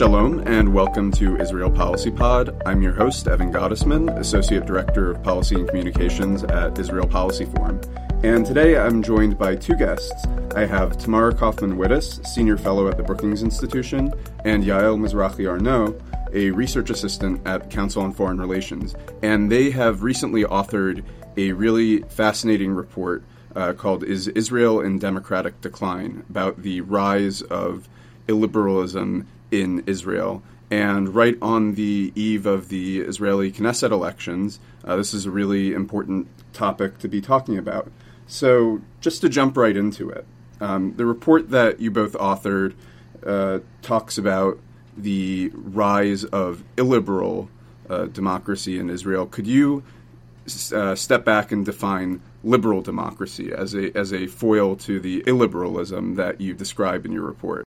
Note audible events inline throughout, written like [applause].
Shalom and welcome to Israel Policy Pod. I'm your host, Evan Gottesman, Associate Director of Policy and Communications at Israel Policy Forum. And today I'm joined by two guests. I have Tamara Cofman Wittes, Senior Fellow at the Brookings Institution, and Yael Mizrahi Arnaud, a research assistant at Council on Foreign Relations. And they have recently authored a really fascinating report uh, called Is Israel in Democratic Decline about the rise of illiberalism in Israel. And right on the eve of the Israeli Knesset elections, uh, this is a really important topic to be talking about. So, just to jump right into it, um, the report that you both authored uh, talks about the rise of illiberal uh, democracy in Israel. Could you uh, step back and define liberal democracy as a as a foil to the illiberalism that you describe in your report?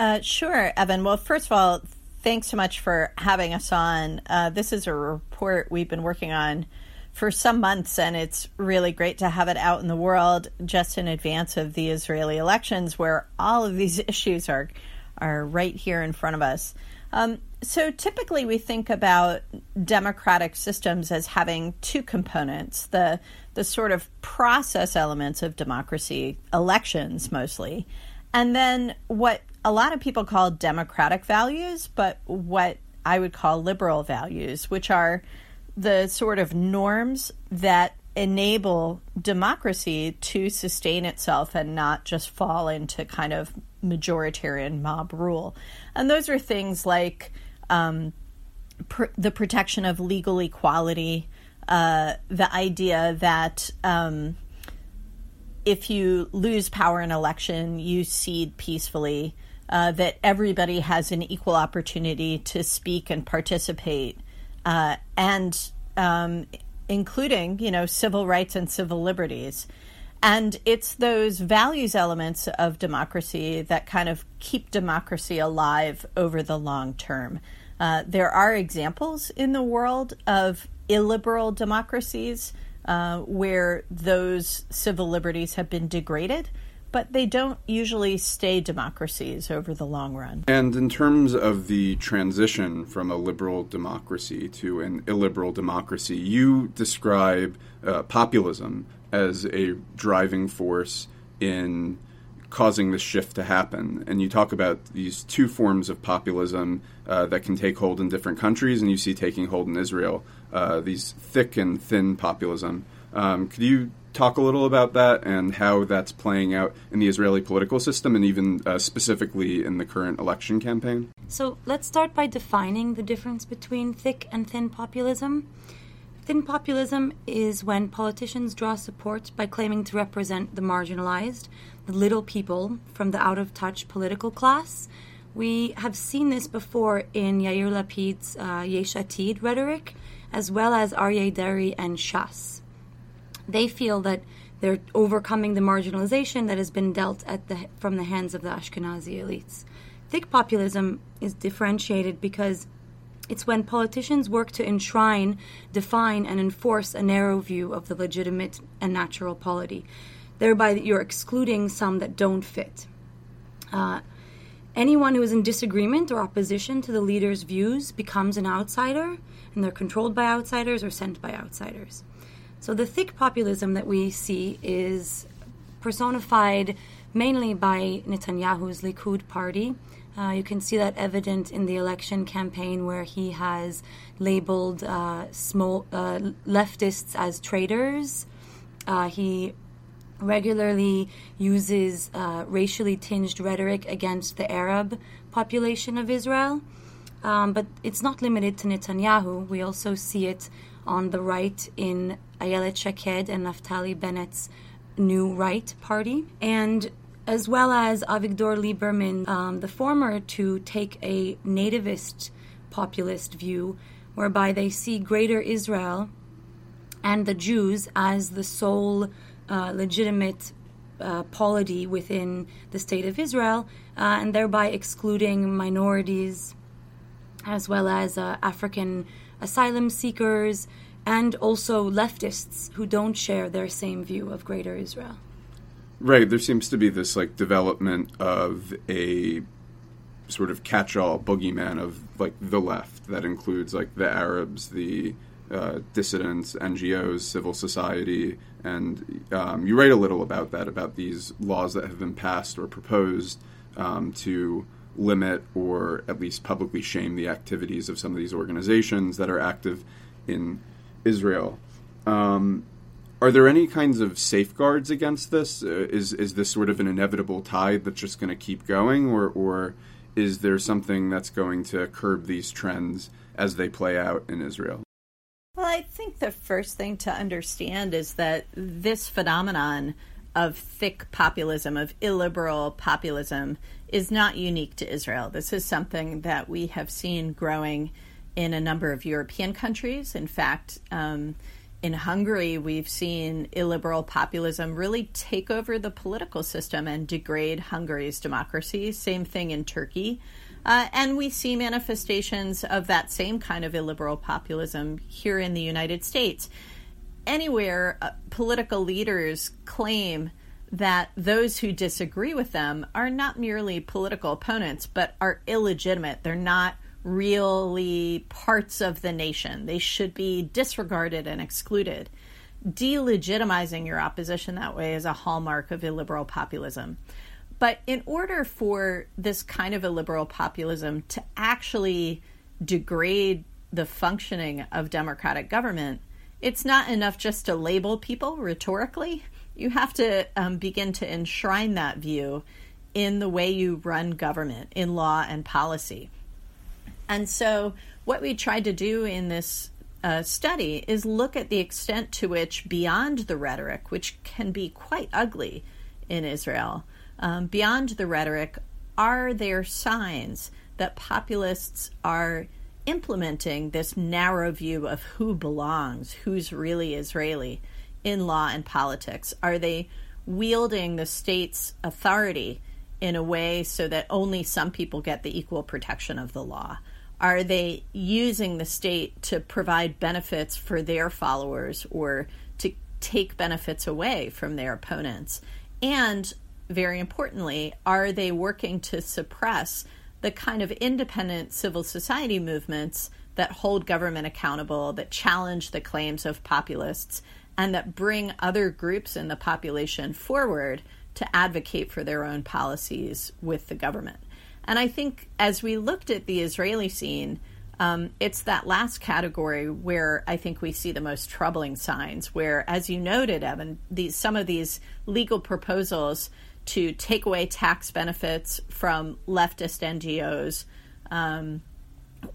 Uh, sure, Evan. Well, first of all, thanks so much for having us on. Uh, this is a report we've been working on for some months, and it's really great to have it out in the world just in advance of the Israeli elections, where all of these [laughs] issues are are right here in front of us. Um, so typically, we think about democratic systems as having two components: the the sort of process elements of democracy, elections mostly, and then what a lot of people call democratic values, but what I would call liberal values, which are the sort of norms that enable democracy to sustain itself and not just fall into kind of majoritarian mob rule. And those are things like um, pr- the protection of legal equality, uh, the idea that um, if you lose power in election, you cede peacefully, uh, that everybody has an equal opportunity to speak and participate uh, and um, including, you know, civil rights and civil liberties. And it's those values elements of democracy that kind of keep democracy alive over the long term. Uh, there are examples in the world of illiberal democracies uh, where those civil liberties have been degraded but they don't usually stay democracies over the long run. And in terms of the transition from a liberal democracy to an illiberal democracy, you describe uh, populism as a driving force in causing this shift to happen. And you talk about these two forms of populism uh, that can take hold in different countries, and you see taking hold in Israel, uh, these thick and thin populism. Um, could you talk a little about that and how that's playing out in the Israeli political system and even uh, specifically in the current election campaign? So let's start by defining the difference between thick and thin populism. Thin populism is when politicians draw support by claiming to represent the marginalized, the little people from the out of touch political class. We have seen this before in Yair Lapid's uh, Yesh Atid rhetoric, as well as Aryeh Deri and Shas they feel that they're overcoming the marginalization that has been dealt at the, from the hands of the Ashkenazi elites. Thick populism is differentiated because it's when politicians work to enshrine, define, and enforce a narrow view of the legitimate and natural polity. Thereby, you're excluding some that don't fit. Uh, anyone who is in disagreement or opposition to the leader's views becomes an outsider, and they're controlled by outsiders or sent by outsiders. So the thick populism that we see is personified mainly by Netanyahu's Likud party. Uh, you can see that evident in the election campaign where he has labeled uh, small uh, leftists as traitors. Uh, he regularly uses uh, racially tinged rhetoric against the Arab population of Israel. Um, but it's not limited to Netanyahu. We also see it on the right in Ayelet Shaked and Naftali Bennett's New Right Party, and as well as Avigdor Lieberman, um, the former, to take a nativist populist view whereby they see Greater Israel and the Jews as the sole uh, legitimate uh, polity within the state of Israel, uh, and thereby excluding minorities as well as uh, African asylum seekers, and also leftists who don't share their same view of Greater Israel. Right. There seems to be this like development of a sort of catch-all boogeyman of like the left that includes like the Arabs, the uh, dissidents, NGOs, civil society, and um, you write a little about that about these laws that have been passed or proposed um, to limit or at least publicly shame the activities of some of these organizations that are active in Israel. Um, are there any kinds of safeguards against this? Uh, is is this sort of an inevitable tide that's just going to keep going, or or is there something that's going to curb these trends as they play out in Israel? Well, I think the first thing to understand is that this phenomenon of thick populism, of illiberal populism, is not unique to Israel. This is something that we have seen growing in a number of European countries. In fact, um, in Hungary, we've seen illiberal populism really take over the political system and degrade Hungary's democracy. Same thing in Turkey. Uh, and we see manifestations of that same kind of illiberal populism here in the United States. Anywhere uh, political leaders claim that those who disagree with them are not merely political opponents, but are illegitimate. They're not really parts of the nation. They should be disregarded and excluded. Delegitimizing your opposition that way is a hallmark of illiberal populism. But in order for this kind of illiberal populism to actually degrade the functioning of democratic government, it's not enough just to label people rhetorically. You have to um, begin to enshrine that view in the way you run government, in law and policy. And so, what we tried to do in this uh, study is look at the extent to which, beyond the rhetoric, which can be quite ugly in Israel, um, beyond the rhetoric, are there signs that populists are implementing this narrow view of who belongs, who's really Israeli in law and politics? Are they wielding the state's authority in a way so that only some people get the equal protection of the law? Are they using the state to provide benefits for their followers or to take benefits away from their opponents? And very importantly, are they working to suppress the kind of independent civil society movements that hold government accountable, that challenge the claims of populists, and that bring other groups in the population forward to advocate for their own policies with the government? And I think as we looked at the Israeli scene, um, it's that last category where I think we see the most troubling signs. Where, as you noted, Evan, these some of these legal proposals to take away tax benefits from leftist NGOs, um,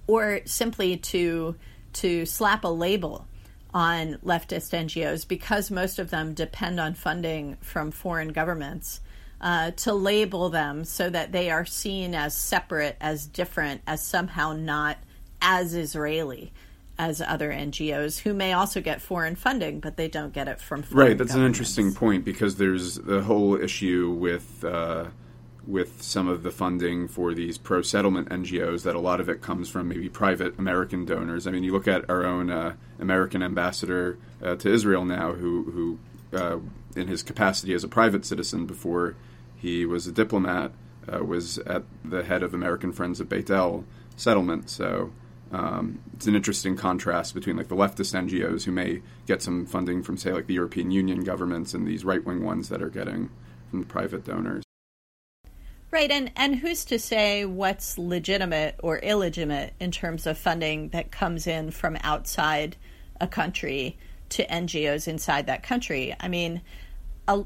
or simply to to slap a label on leftist NGOs because most of them depend on funding from foreign governments uh, to label them so that they are seen as separate, as different, as somehow not as Israeli as other NGOs who may also get foreign funding, but they don't get it from right. That's an interesting point because there's the whole issue with uh, with some of the funding for these pro settlement NGOs that a lot of it comes from maybe private American donors. I mean, you look at our own uh, American ambassador uh, to Israel now, who who uh, in his capacity as a private citizen before he was a diplomat, uh, was at the head of American Friends of Beit El settlement. So um, it's an interesting contrast between like the leftist NGOs who may get some funding from, say, like the European Union governments, and these right wing ones that are getting from the private donors. Right, and and who's to say what's legitimate or illegitimate in terms of funding that comes in from outside a country to NGOs inside that country? I mean,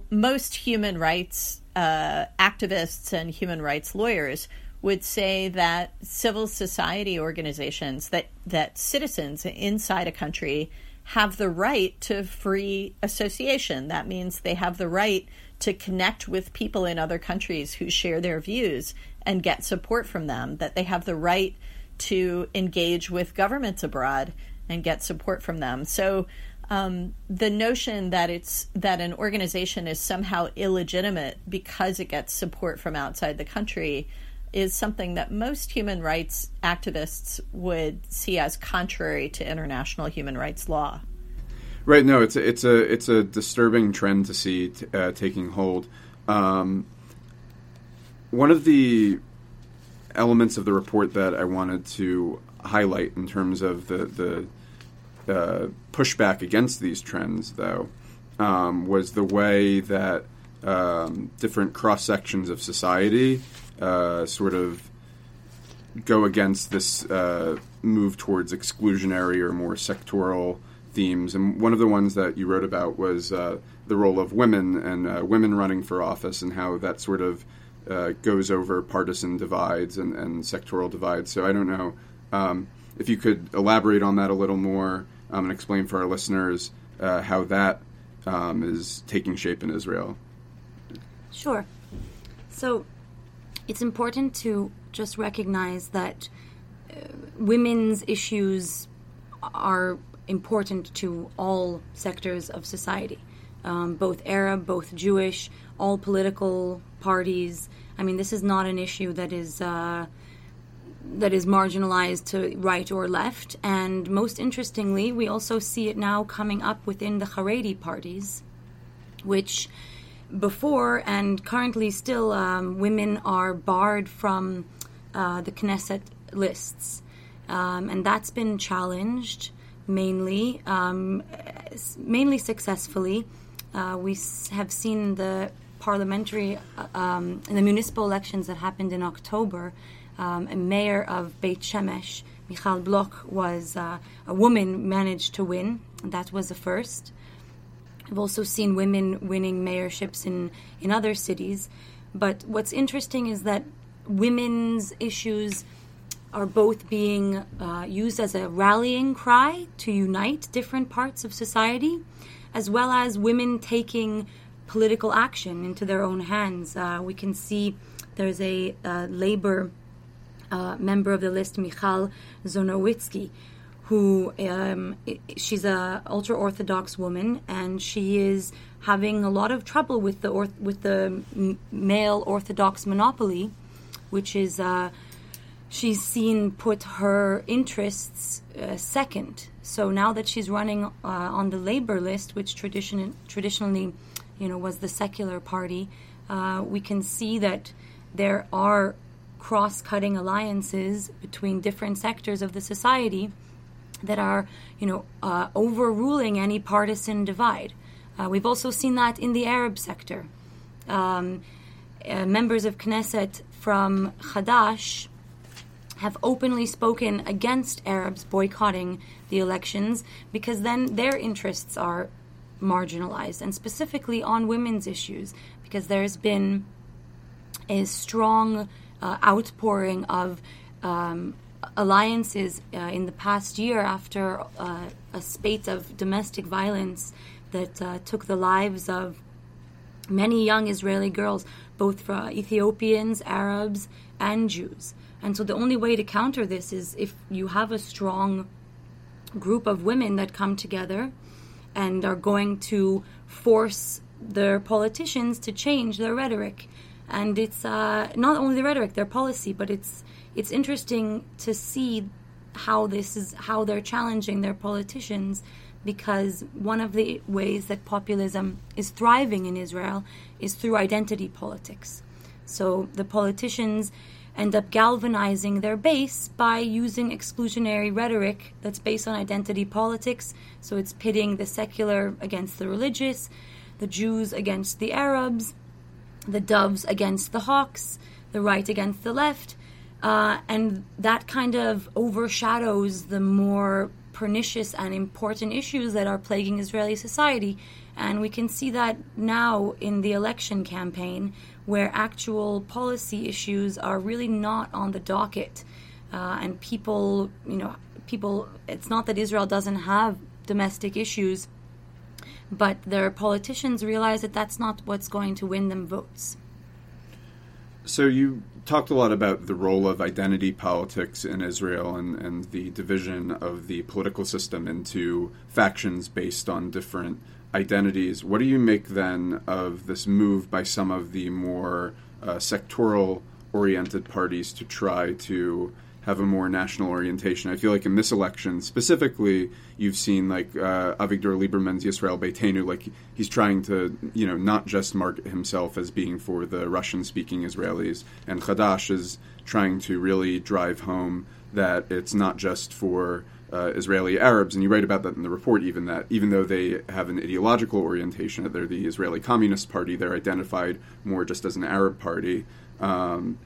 most human rights uh, activists and human rights lawyers would say that civil society organizations, that, that citizens inside a country have the right to free association. That means they have the right to connect with people in other countries who share their views and get support from them, that they have the right to engage with governments abroad and get support from them. So um, the notion that it's that an organization is somehow illegitimate because it gets support from outside the country is something that most human rights activists would see as contrary to international human rights law. Right. No, it's a, it's a it's a disturbing trend to see t- uh, taking hold. Um, one of the elements of the report that I wanted to highlight in terms of the the pushback against these trends, though, um, was the way that um, different cross sections of society uh, sort of go against this uh, move towards exclusionary or more sectoral themes. And one of the ones that you wrote about was uh, the role of women and uh, women running for office and how that sort of uh, goes over partisan divides and, and, sectoral divides. So I don't know um, if you could elaborate on that a little more um, and explain for our listeners uh, how that um, is taking shape in Israel. Sure. So it's important to just recognize that uh, women's issues are important to all sectors of society, um, both Arab, both Jewish, all political parties. I mean, this is not an issue that is. Uh, that is marginalized to right or left. And most interestingly, we also see it now coming up within the Haredi parties, which before and currently still um, women are barred from uh, the Knesset lists. Um, and that's been challenged mainly, um, mainly successfully. Uh, we have seen the parliamentary, uh, um, in the municipal elections that happened in October, um, a mayor of Beit Shemesh, Michal Bloch, was uh, a woman managed to win. That was the first. I've also seen women winning mayorships in, in other cities. But what's interesting is that women's issues are both being uh, used as a rallying cry to unite different parts of society, as well as women taking political action into their own hands. Uh, we can see there's a uh, labor uh, member of the list, Michal Zernowitski, who um, she's a ultra orthodox woman, and she is having a lot of trouble with the orth- with the male orthodox monopoly, which is uh, she's seen put her interests uh, second. So now that she's running uh, on the labor list, which tradition traditionally, you know, was the secular party, uh, we can see that there are cross-cutting alliances between different sectors of the society that are, you know, uh, overruling any partisan divide. Uh, we've also seen that in the Arab sector. Um, uh, members of Knesset from Hadash have openly spoken against Arabs boycotting the elections because then their interests are marginalized, and specifically on women's issues, because there's been a strong uh, outpouring of um, alliances uh, in the past year after uh, a spate of domestic violence that uh, took the lives of many young Israeli girls, both for Ethiopians, Arabs, and Jews. And so the only way to counter this is if you have a strong group of women that come together and are going to force their politicians to change their rhetoric. And it's uh, not only the rhetoric, their policy, but it's it's interesting to see how this is how they're challenging their politicians because one of the ways that populism is thriving in Israel is through identity politics. So the politicians end up galvanizing their base by using exclusionary rhetoric that's based on identity politics. So it's pitting the secular against the religious, the Jews against the Arabs, the doves against the hawks, the right against the left. Uh, and that kind of overshadows the more pernicious and important issues that are plaguing Israeli society. And we can see that now in the election campaign, where actual policy issues are really not on the docket. Uh, and people, you know, people, it's not that Israel doesn't have domestic issues, but their politicians realize that that's not what's going to win them votes. So you talked a lot about the role of identity politics in Israel and, and the division of the political system into factions based on different identities. What do you make then of this move by some of the more uh, sectoral oriented parties to try to have a more national orientation. I feel like in this election specifically, you've seen like uh, Avigdor Lieberman's Yisrael Beitenu, like he's trying to, you know, not just market himself as being for the Russian-speaking Israelis, and Hadash is trying to really drive home that it's not just for uh, Israeli Arabs, and you write about that in the report. Even that, even though they have an ideological orientation, they're the Israeli Communist Party, they're identified more just as an Arab party. Um,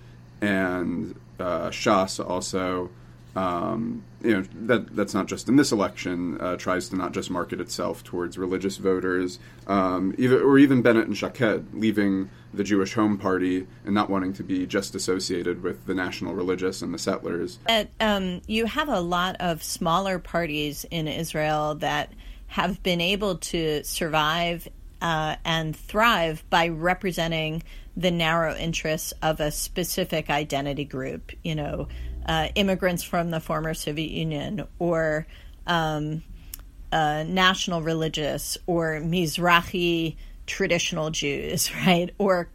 and uh, Shas also, um, you know, that that's not just in this election. Uh, tries to not just market itself towards religious voters, um, or even Bennett and Shaked leaving the Jewish Home Party and not wanting to be just associated with the national religious and the settlers. um, you have a lot of smaller parties in Israel that have been able to survive uh, and thrive by representing the narrow interests of a specific identity group, you know, uh, immigrants from the former Soviet Union or um, uh, national religious or Mizrahi traditional Jews, [laughs] right, or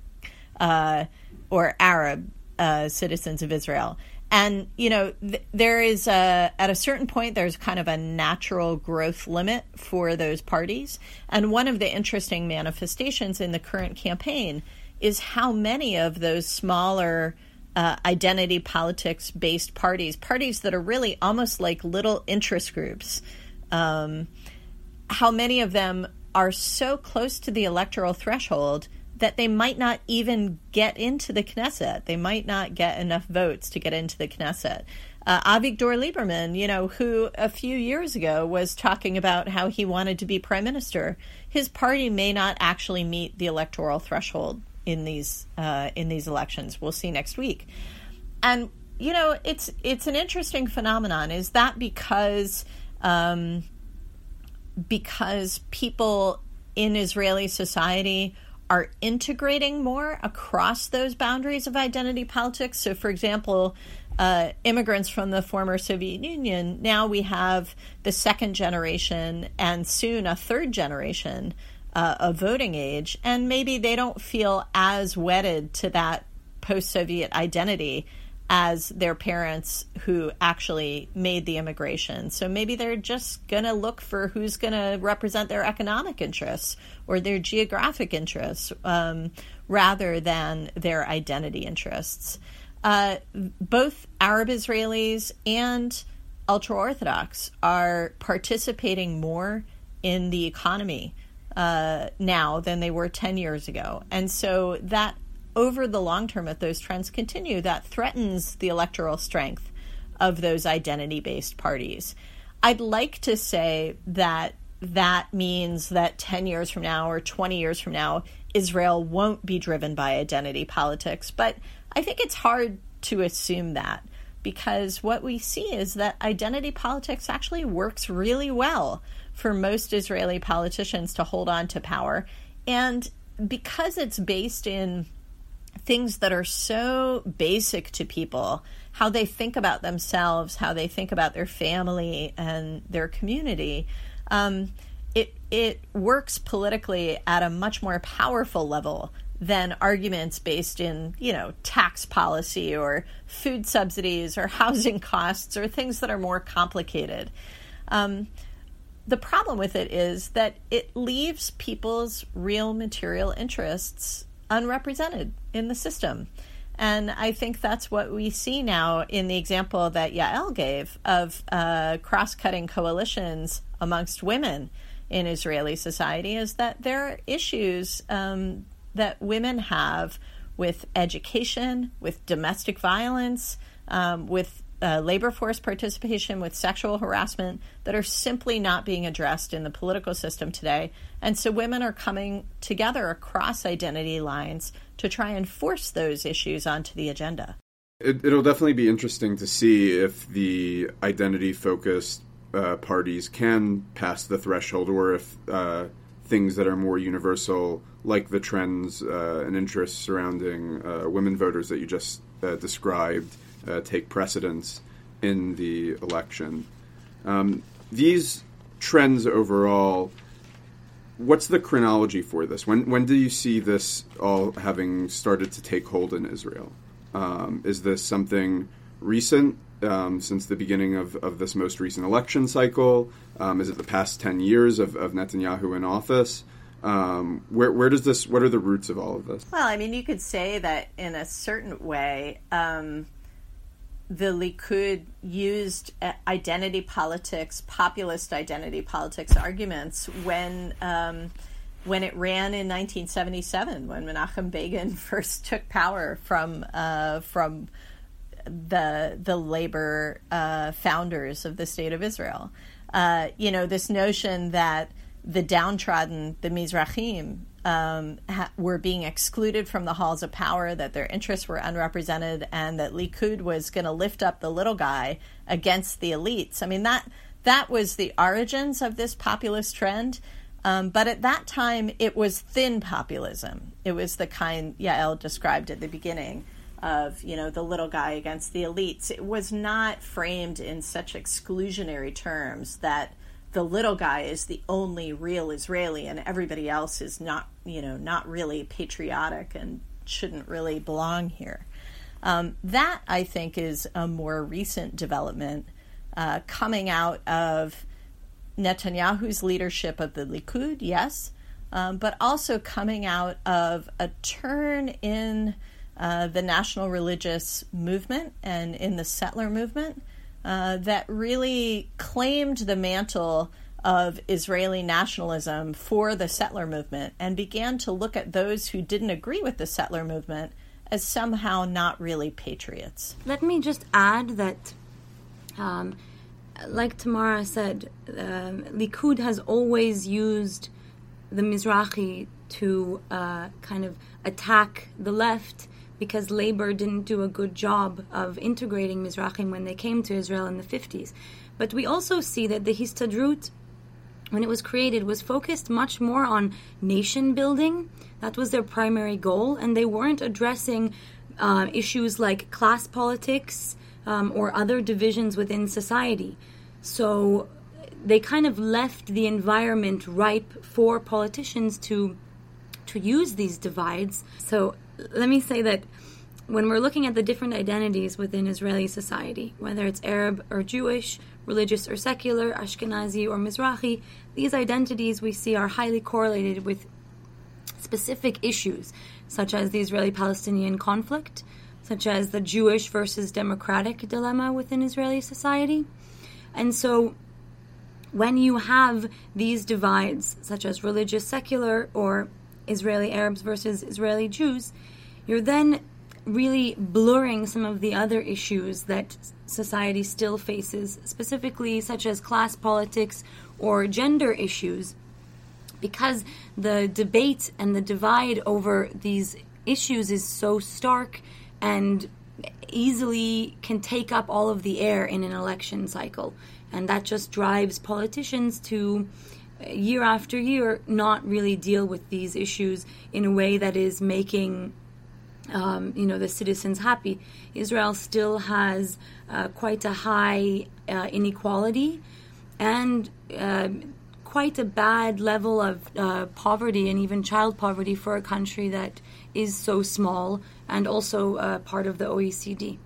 uh, or Arab uh, citizens of Israel. And you know, th- there is a, at a certain point there's kind of a natural growth limit for those parties. And one of the interesting manifestations in the current campaign is how many of those smaller uh, identity politics based parties, parties that are really almost like little interest groups, um, how many of them are so close to the electoral threshold that they might not even get into the Knesset. They might not get enough votes to get into the Knesset. Uh, Avigdor Lieberman, you know, who a few years ago was talking about how he wanted to be prime minister, his party may not actually meet the electoral threshold in these uh, in these elections. We'll see next week. And you know, it's it's an interesting phenomenon. Is that because um, because people in Israeli society are integrating more across those boundaries of identity politics. So, for example, uh, immigrants from the former Soviet Union, now we have the second generation and soon a third generation uh, voting age, and maybe they don't feel as wedded to that post Soviet identity as their parents who actually made the immigration. So maybe they're just going to look for who's going to represent their economic interests or their geographic interests um, rather than their identity interests. Uh, both Arab Israelis and ultra Orthodox are participating more in the economy uh, now than they were 10 years ago. And so that over the long term, if those trends continue, that threatens the electoral strength of those identity based parties. I'd like to say that that means that 10 years from now or 20 years from now, Israel won't be driven by identity politics. But I think it's hard to assume that because what we see is that identity politics actually works really well for most Israeli politicians to hold on to power. And because it's based in things that are so basic to people, how they think about themselves, how they think about their family and their community, um, it it works politically at a much more powerful level than arguments based in you know tax policy or food subsidies or [laughs] housing costs or things that are more complicated. Um, the problem with it is that it leaves people's real material interests unrepresented in the system. And I think that's what we see now in the example that Yael gave of uh, cross cutting coalitions amongst women in Israeli society is that there are issues um, that women have with education, with domestic violence, um, with uh, labor force participation, with sexual harassment that are simply not being addressed in the political system today. And so women are coming together across identity lines to try and force those issues onto the agenda. It, will definitely be interesting to see if the identity focused uh, parties can pass the threshold or if uh, things that are more universal, like the trends uh, and interests surrounding uh, women voters that you just uh, described, uh, take precedence in the election. Um, these trends overall, what's the chronology for this? When when do you see this all having started to take hold in Israel? Um, is this something recent um, since the beginning of, of this most recent election cycle? Um, is it the past 10 years of, of Netanyahu in office? Um, where, where does this, what are the roots of all of this? Well, I mean, you could say that in a certain way, um, the Likud used uh, identity politics, populist identity politics arguments when um, when it ran in 1977, when Menachem Begin [laughs] first took power from uh, from the the labor uh, founders of the state of Israel. Uh, you know, this notion that the downtrodden, the Mizrahim, um, ha- were being excluded from the halls of power, that their interests were unrepresented, and that Likud was going to lift up the little guy against the elites. I mean that that was the origins of this populist trend. Um, but at that time, it was thin populism. It was the kind Yael described at the beginning of you know the little guy against the elites. It was not framed in such exclusionary terms that the little guy is the only real Israeli and everybody else is not you know not really patriotic and shouldn't really belong here. Um, that I think is a more recent development uh, coming out of Netanyahu's leadership of the Likud, yes, um, but also coming out of a turn in uh, the national religious movement and in the settler movement uh, that really claimed the mantle of Israeli nationalism for the settler movement and began to look at those who didn't agree with the settler movement as somehow not really patriots. Let me just add that, um, like Tamara said, uh, Likud has always used the Mizrahi to uh, kind of attack the left because labor didn't do a good job of integrating Mizrahim when they came to Israel in the 50s. But we also see that the Histadrut, when it was created, was focused much more on nation building. That was their primary goal, and they weren't addressing uh, issues like class politics um, or other divisions within society. So they kind of left the environment ripe for politicians to to use these divides. So let me say that when we're looking at the different identities within Israeli society, whether it's Arab or Jewish, religious or secular, Ashkenazi or Mizrahi, these identities we see are highly correlated with specific issues, such as the Israeli Palestinian conflict, such as the Jewish versus democratic dilemma within Israeli society. And so, when you have these divides, such as religious secular or Israeli Arabs versus Israeli Jews, you're then really blurring some of the other issues that society still faces, specifically such as class politics or gender issues, because the debate and the divide over these issues is so stark and easily can take up all of the air in an election cycle. And that just drives politicians to year after year not really deal with these issues in a way that is making um, you know the citizens happy. Israel still has uh, quite a high uh, inequality and uh, quite a bad level of uh, poverty and even child poverty for a country that is so small and also uh, part of the OECD.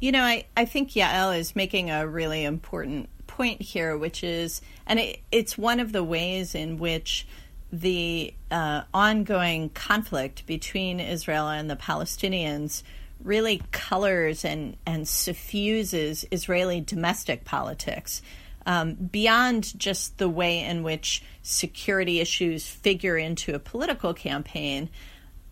You know, I, I think Yael is making a really important point here, which is, and it, it's one of the ways in which the uh, ongoing conflict between Israel and the Palestinians really colors and, and suffuses Israeli domestic politics. Um, beyond just the way in which security issues figure into a political campaign,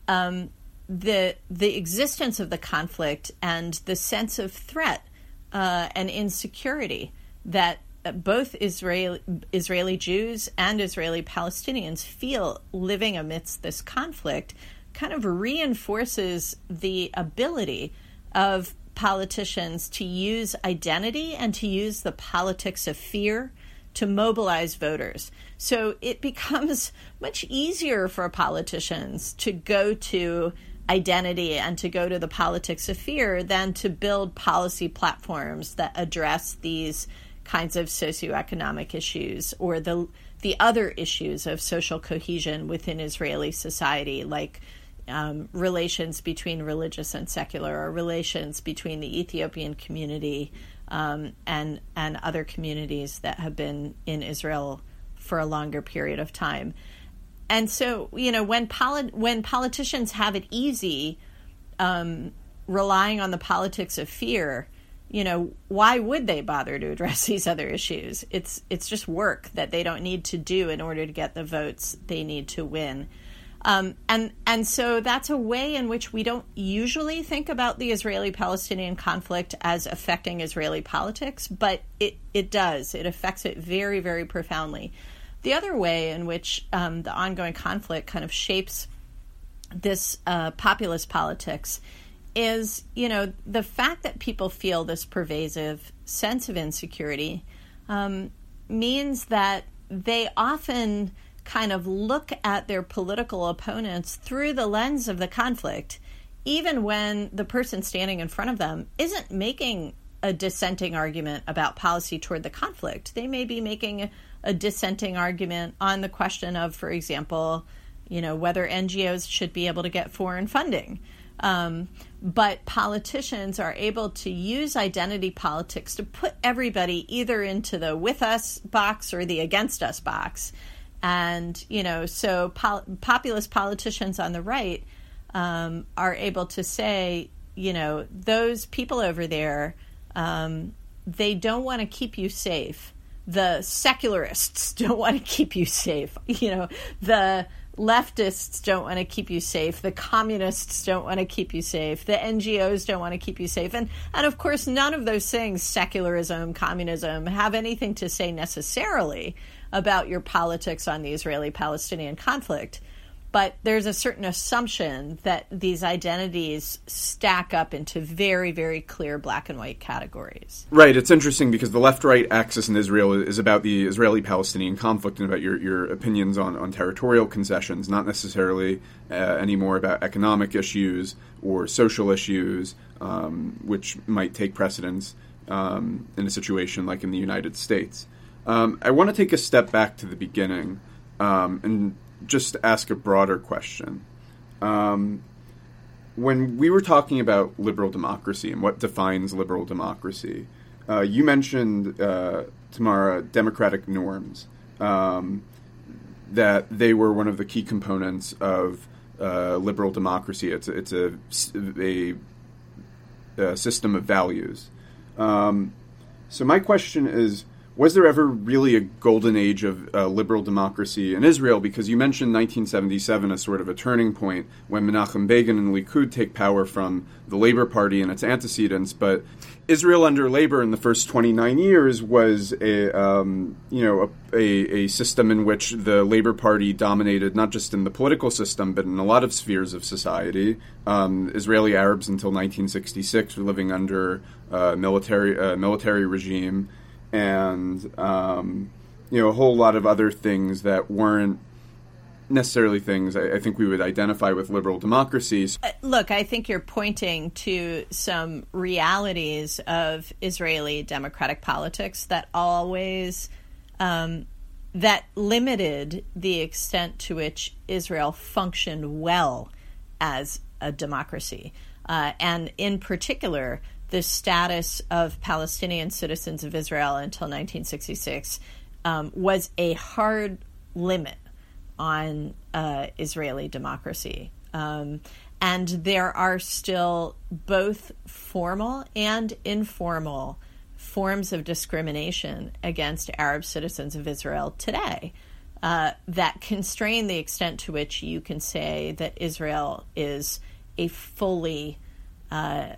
um, the the existence of the conflict and the sense of threat uh, and insecurity that uh, both Israeli Israeli Jews and Israeli Palestinians feel living amidst this conflict kind of reinforces the ability of politicians to use identity and to use the politics of fear to mobilize voters. So it [laughs] becomes much easier for politicians to go to identity and to go to the politics of fear than to build policy platforms that address these kinds of socioeconomic issues or the the other issues of social cohesion within Israeli society, like um, relations between religious and secular, or relations between the Ethiopian community um, and and other communities that have been in Israel for a longer period of time. And so, you know, when poli- when politicians have it easy, um, relying on the politics of fear, you know, why would they bother to address [laughs] these other issues? It's it's just work that they don't need to do in order to get the votes they need to win. Um, and and so that's a way in which we don't usually think about the Israeli-Palestinian conflict as affecting Israeli politics, but it it does. It affects it very very profoundly. The other way in which um, the ongoing conflict kind of shapes this uh, populist politics is, you know, the fact that people feel this pervasive sense of insecurity um, means that they often kind of look at their political opponents through the lens of the conflict, even when the person standing in front of them isn't making a dissenting argument about policy toward the conflict. They may be making a dissenting argument on the question of, for example, you know, whether NGOs should be able to get foreign funding. Um, but politicians are able to use identity politics to put everybody either into the with us box or the against us box and, you know, so pol- populist politicians on the right um, are able to say, you know, those people over there, um, they don't want to keep you safe. The secularists [laughs] don't want to keep you safe. You know, the leftists don't want to keep you safe. The communists don't want to keep you safe. The NGOs don't want to keep you safe. And, and of course, none of those things, secularism, communism, have anything to say necessarily about your politics on the Israeli Palestinian conflict. But there's a certain assumption that these identities stack up into very, very clear black and white categories. Right. It's interesting because the left right axis in Israel is about the Israeli Palestinian conflict and about your, your opinions on, on territorial concessions, not necessarily uh, anymore about economic issues or social issues, um, which might take precedence um, in a situation like in the United States. Um, I want to take a step back to the beginning um, and just ask a broader question. Um, when we were talking about liberal democracy and what defines liberal democracy, uh, you mentioned, uh, Tamara, democratic norms, um, that they were one of the key components of uh, liberal democracy. It's, it's a, a, a system of values. Um, so, my question is was there ever really a golden age of uh, liberal democracy in Israel? Because you mentioned 1977 as sort of a turning point when Menachem Begin and Likud take power from the Labor Party and its antecedents. But Israel under Labor in the first 29 years was a um, you know a, a, a, system in which the Labor Party dominated not just in the political system but in a lot of spheres of society. Um, Israeli Arabs until 1966 were living under a military uh, military regime and um, you know a whole lot of other things that weren't necessarily things I, I, think we would identify with liberal democracies. Uh, look, I think you're pointing to some realities of Israeli democratic politics that always um, that limited the extent to which Israel functioned well as a democracy, uh, and in particular the status of Palestinian citizens of Israel until 1966 um, was a hard limit on uh, Israeli democracy. Um, and there are still both formal and informal forms of discrimination against Arab citizens of Israel today uh, that constrain the extent to which you can say that Israel is a fully uh,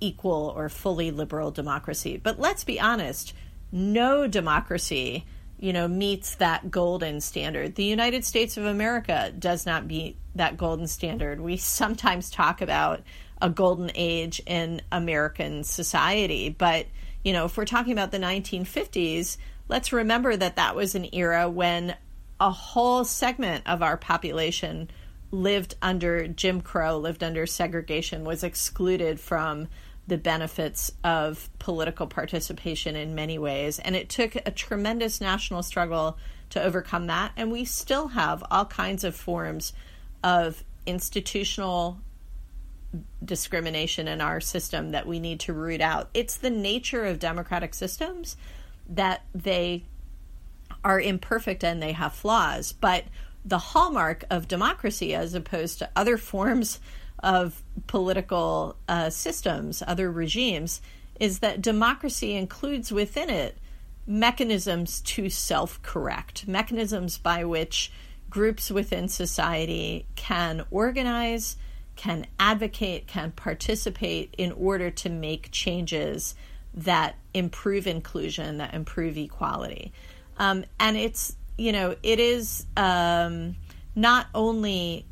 equal or fully liberal democracy. But let's be honest, no democracy, you know, meets that golden standard. The United States of America does not meet that golden standard. We sometimes talk about a golden age in American society, but you know, if we're talking about the 1950s, let's remember that that was an era when a whole segment of our population lived under Jim Crow, lived under segregation, was excluded from the benefits of political participation in many ways. And it took a tremendous national struggle to overcome that. And we still have all kinds of forms of institutional discrimination in our system that we need to root out. It's the nature of democratic systems that they are imperfect and they have flaws. But the hallmark of democracy, as opposed to other [laughs] forms of political uh, systems, other regimes, is that democracy includes within it mechanisms to self correct, mechanisms by which groups within society can organize, can advocate, can participate in order to make changes that improve inclusion, that improve equality. Um, and it's, you know, it is um, not only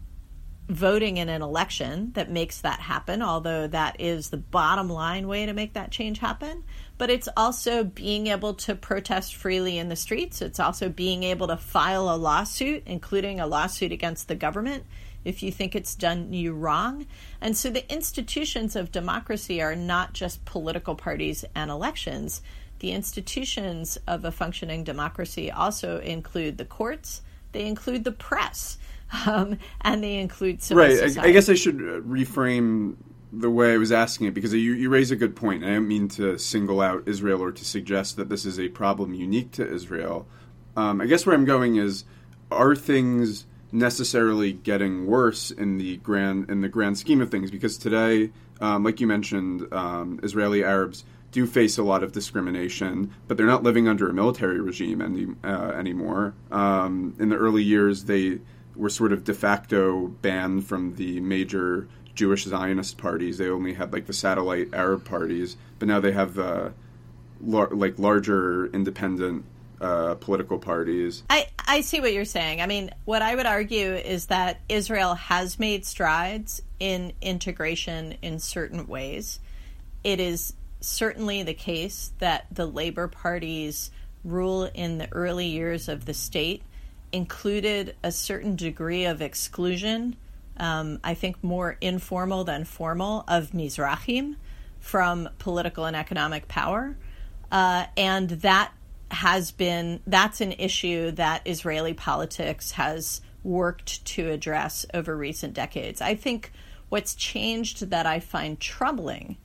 voting in an election that makes that happen, although that is the bottom line way to make that change happen. But it's also being able to protest freely in the streets. It's also being able to file a lawsuit, including a lawsuit against the government if you think it's done you wrong. And so the institutions of democracy are not just political parties and elections. The institutions of a functioning democracy also include the courts, they include the press um, and they include civil right. society. I, I, guess I should uh, reframe the way I was asking it because you, you raise a good point. I don't mean to single out Israel or to suggest that this is a problem unique to Israel. Um, I guess where I'm going is, are things necessarily getting worse in the grand in the grand scheme of things? Because today, um, like you mentioned, um, Israeli Arabs do face a lot of discrimination, but they're not living under a military regime any, uh, anymore. Um, in the early years, they were sort of de facto banned from the major Jewish Zionist parties. They only had like the satellite Arab parties, but now they have uh, lar- like larger independent uh, political parties. I, I see what you're saying. I mean, what I would argue is that Israel has made strides in integration in certain ways. It is certainly the case that the Labor Party's rule in the early years of the state included a certain degree of exclusion, um, I think more informal than formal, of Mizrahim from political and economic power. Uh, and that has been, that's an issue that Israeli politics has worked to address over recent decades. I think what's changed that I find troubling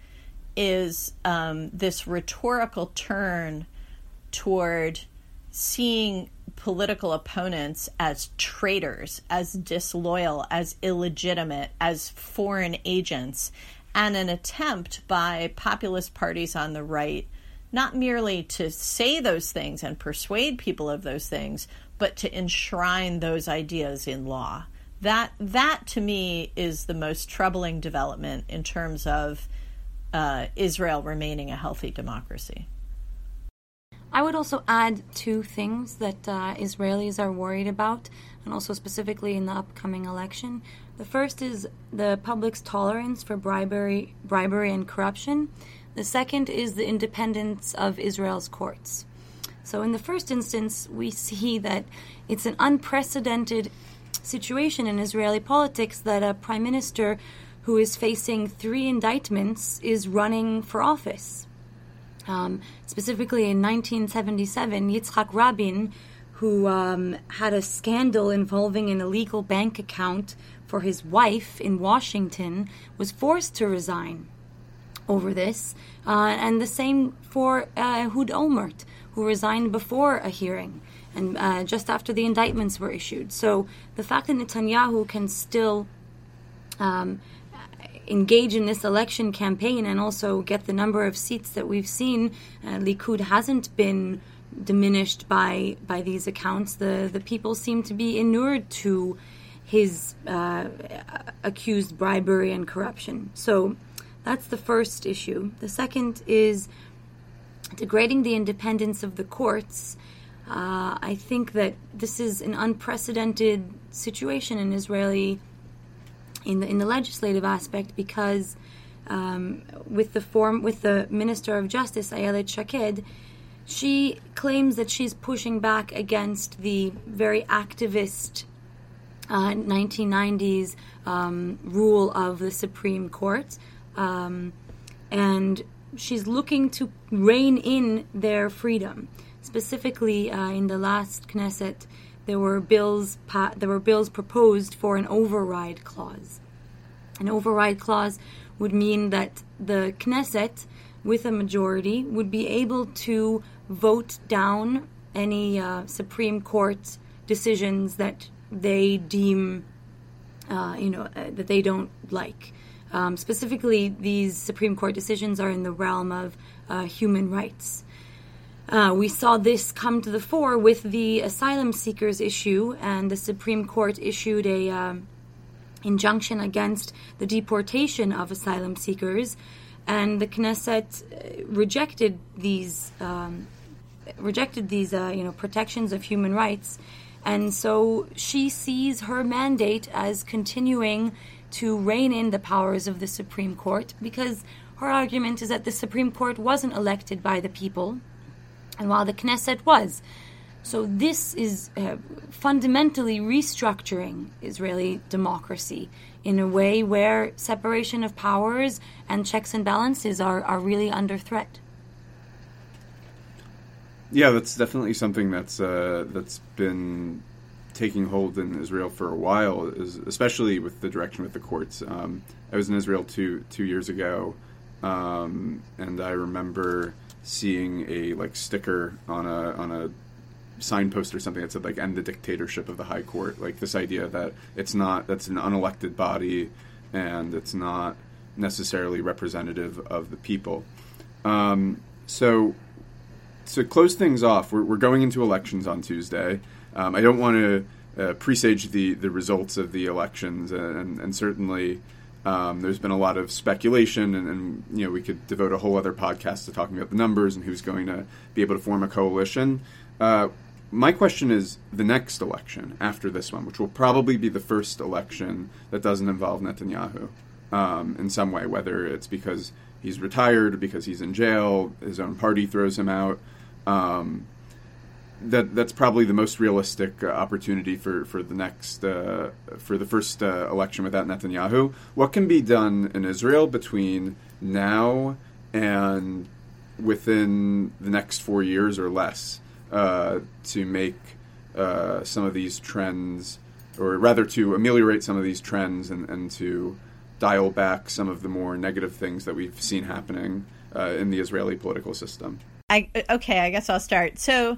is um, this rhetorical turn toward seeing political opponents as traitors, as disloyal, as illegitimate, as foreign agents, and an attempt by populist parties on the right not merely to say those things and persuade people of those things, but to enshrine those ideas in law. That that to me is the most troubling development in terms of uh, Israel remaining a healthy democracy. I would also add two things that uh, Israelis are worried about, and also specifically in the upcoming election. The first is the public's tolerance for bribery, bribery and corruption. The second is the independence of Israel's courts. So, in the first instance, we see that it's an unprecedented situation in Israeli politics that a prime minister who is facing three indictments is running for office. Um, specifically in 1977, Yitzhak Rabin, who um, had a scandal involving an illegal bank account for his wife in Washington, was forced to resign over this. Uh, and the same for uh, Olmert, who resigned before a hearing and uh, just after the indictments were issued. So the fact that Netanyahu can still um, engage in this election campaign and also get the number of seats that we've seen, uh, Likud hasn't been diminished by by these accounts. The the people seem to be inured to his uh, accused bribery and corruption. So that's the first issue. The second is degrading the independence of the courts. Uh, I think that this is an unprecedented situation in Israeli in the in the legislative aspect because um, with the form with the Minister of Justice Ayelet Shaked, she claims that she's pushing back against the very activist uh, 1990s um, rule of the Supreme Court, um, and she's looking to rein in their freedom. Specifically, uh, in the last Knesset, there were bills pa- there were bills proposed for an override clause. An override clause would mean that the Knesset, with a majority, would be able to vote down any uh, Supreme Court decisions that they deem, uh, you know, uh, that they don't like. Um, specifically, these Supreme Court decisions are in the realm of uh, human rights. Uh, we saw this come to the fore with the asylum seekers issue, and the Supreme Court issued a um, injunction against the deportation of asylum seekers, and the Knesset uh, rejected these um, rejected these uh, you know protections of human rights, and so she sees her mandate as continuing to rein in the powers of the Supreme Court because her argument is that the Supreme Court wasn't elected by the people and while the Knesset was. So this is uh, fundamentally restructuring Israeli democracy in a way where separation of powers and checks and balances are, are really under threat. Yeah, that's definitely something that's uh, that's been taking hold in Israel for a while, is especially with the direction with the courts. Um, I was in Israel two two years ago, um, and I remember seeing a like sticker on a on a signpost or something that said like end the dictatorship of the high court. Like this idea that it's not that's an unelected body and it's not necessarily representative of the people. Um, so to close things off we're, we're, going into elections on tuesday. Um, i don't want to uh, presage the the results of the elections and, and certainly um, there's been a lot of speculation, and, and, you know we could devote a whole other podcast to talking about the numbers and who's going to be able to form a coalition. Uh, my question is the next election after this one, which will probably be the first election that doesn't involve Netanyahu um, in some way, whether it's because he's retired, because he's in jail, his own party throws him out. Um, that that's probably the most realistic uh, opportunity for for the next uh, for the first uh, election without Netanyahu. What can be done in Israel between now and within the next four years or less uh, to make uh, some of these trends, or rather to ameliorate some of these trends and, and to dial back some of the more negative things that we've seen happening uh, in the Israeli political system? I, okay, I guess I'll start. So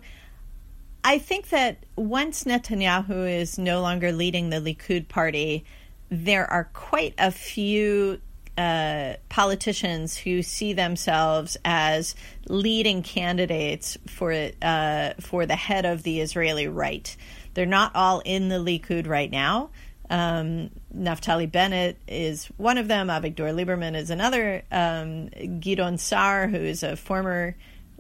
I think that once Netanyahu is no longer leading the Likud party, there are quite a few uh, politicians who see themselves as leading candidates for uh, for the head of the Israeli right. They're not all in the Likud right now. Um, Naftali Bennett is one of them. Avigdor Lieberman is another. Um, Gideon Sa'ar, who is a former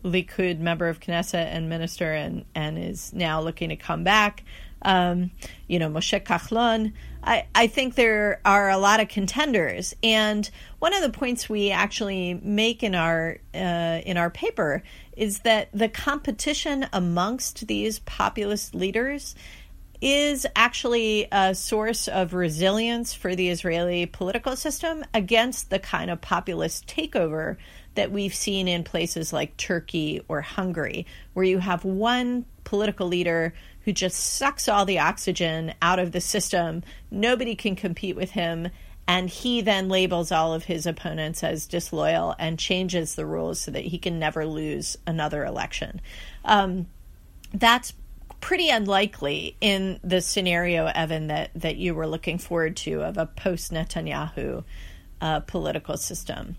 Likud member of Knesset and minister, and and is now looking to come back. Um, you know, Moshe Kahlon. I, I think there are a lot of contenders, and one of the points we actually make in our uh, in our paper is that the competition amongst these populist leaders is actually a source of resilience for the Israeli political system against the kind of populist takeover that we've seen in places like Turkey or Hungary, where you have one political leader who just sucks all the oxygen out of the system. Nobody can compete with him. And he then labels all of his opponents as disloyal and changes the rules so that he can never lose another election. Um, that's pretty unlikely in the scenario, Evan, that, that you were looking forward to of a post Netanyahu uh, political system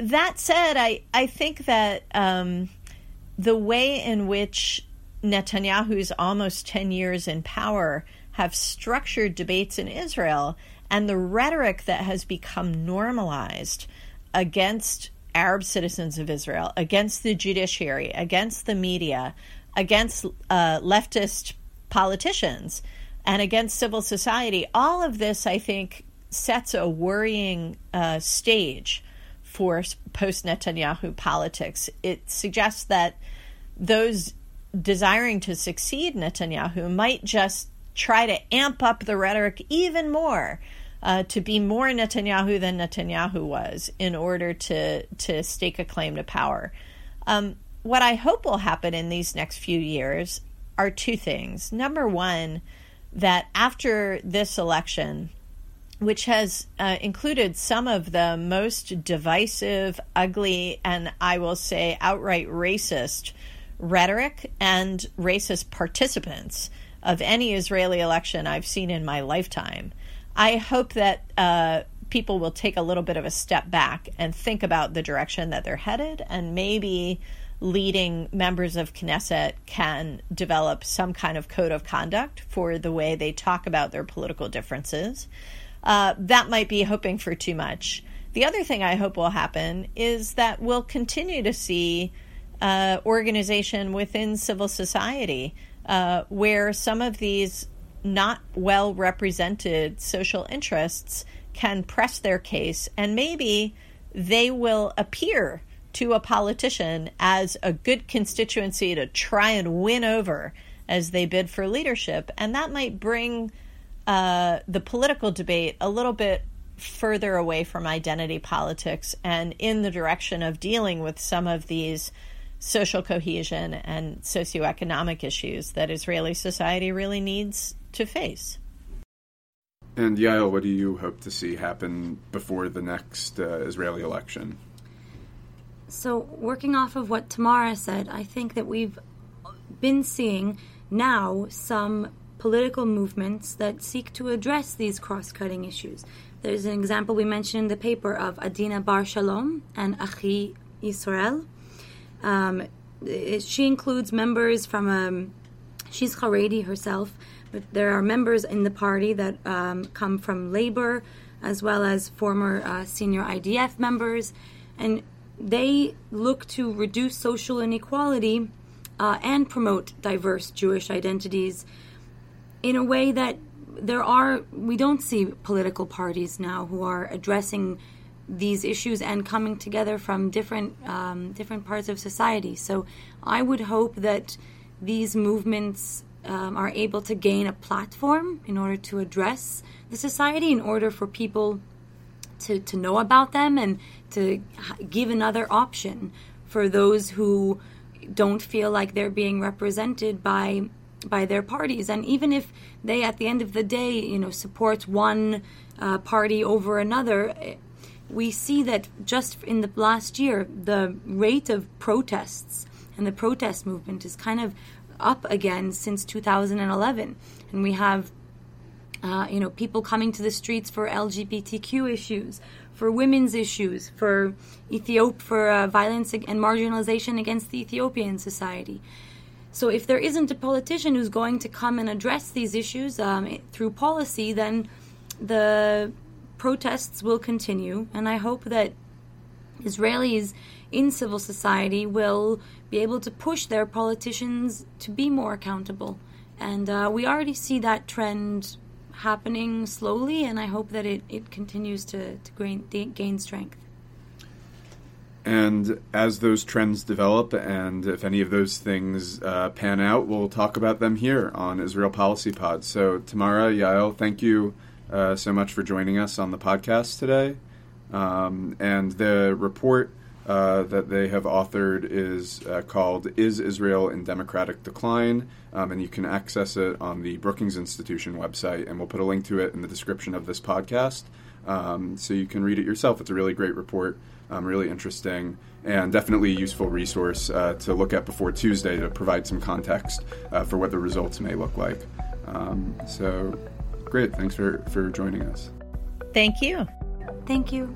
that said, I, I think that um, the way in which Netanyahu's almost 10 years in power have structured debates in Israel and the rhetoric that has become normalized against Arab citizens of Israel, against the judiciary, against the media, against uh, leftist politicians, and against civil society, all of this, I think, sets a worrying uh, stage for post Netanyahu politics. It suggests that those desiring to succeed Netanyahu might just try to amp up the rhetoric even more. Uh, to be more Netanyahu than Netanyahu was in order to to stake a claim to power. Um, what I hope will happen in these next few years are two things. Number one, that after this election, which has uh, included some of the most divisive, ugly, and I will say outright racist rhetoric and racist participants of any Israeli election I've seen in my lifetime. I hope that uh, people will take a little bit of a step back and think about the direction that they're headed and maybe leading members of Knesset can develop some kind of code of conduct for the way they talk about their political differences. Uh, that might be hoping for too much. The other thing I hope will happen is that we'll continue to see uh, organization within civil society uh, where some of these not well represented social interests can press their case and maybe they will appear to a politician as a good constituency to try and win over as they bid for leadership. And that might bring uh, the political debate a little bit further away from identity politics and in the direction of dealing with some of these social cohesion and socioeconomic issues that Israeli society really needs to face. And Yael, what do you hope to see happen before the next uh, Israeli election? So, working off of what Tamara said, I think that we've been seeing now some political movements that seek to address these cross cutting issues. There's an example we mentioned in the paper of Adina Bar Shalom and Achi Israel. Um, she includes members from, um, she's Haredi herself, but there are members in the party that um, come from labor as well as former uh, senior IDF members. And they look to reduce social inequality uh, and promote diverse Jewish identities in a way that there are, we don't see political parties now who are addressing these issues and coming together from different um, different parts of society. So I would hope that these movements um, are able to gain a platform in order to address the society, in order for people to, to know about them and to give another option for those who don't feel like they're being represented by by their parties and even if they at the end of the day you know support one uh, party over another eh, we see that just in the last year the rate of protests and the protest movement is kind of up again since 2011 and we have uh, you know, people coming to the streets for LGBTQ issues, for women's issues, for Ethiop, for uh, violence and marginalization against the Ethiopian society. So, if there isn't a politician who's going to come and address these issues um, through policy, then the protests will continue. And I hope that Israelis in civil society will be able to push their politicians to be more accountable. And uh, we already see that trend happening slowly, and I hope that it, it continues to, to gain, gain strength. And as those trends develop, and if any of those things uh, pan out, we'll talk about them here on Israel Policy Pod. So, Tamara, Yael, thank you uh, so much for joining us on the podcast today. Um, and the report uh, that they have authored is uh, called Is Israel in Democratic Decline? Um, and you can access it on the Brookings Institution website, and we'll put a link to it in the description of this podcast. Um, so you can read it yourself. It's a really great report, um, really interesting, and definitely a useful resource uh, to look at before Tuesday to provide some context uh, for what the results may look like. Um, so great. Thanks for, for joining us. Thank you. Thank you.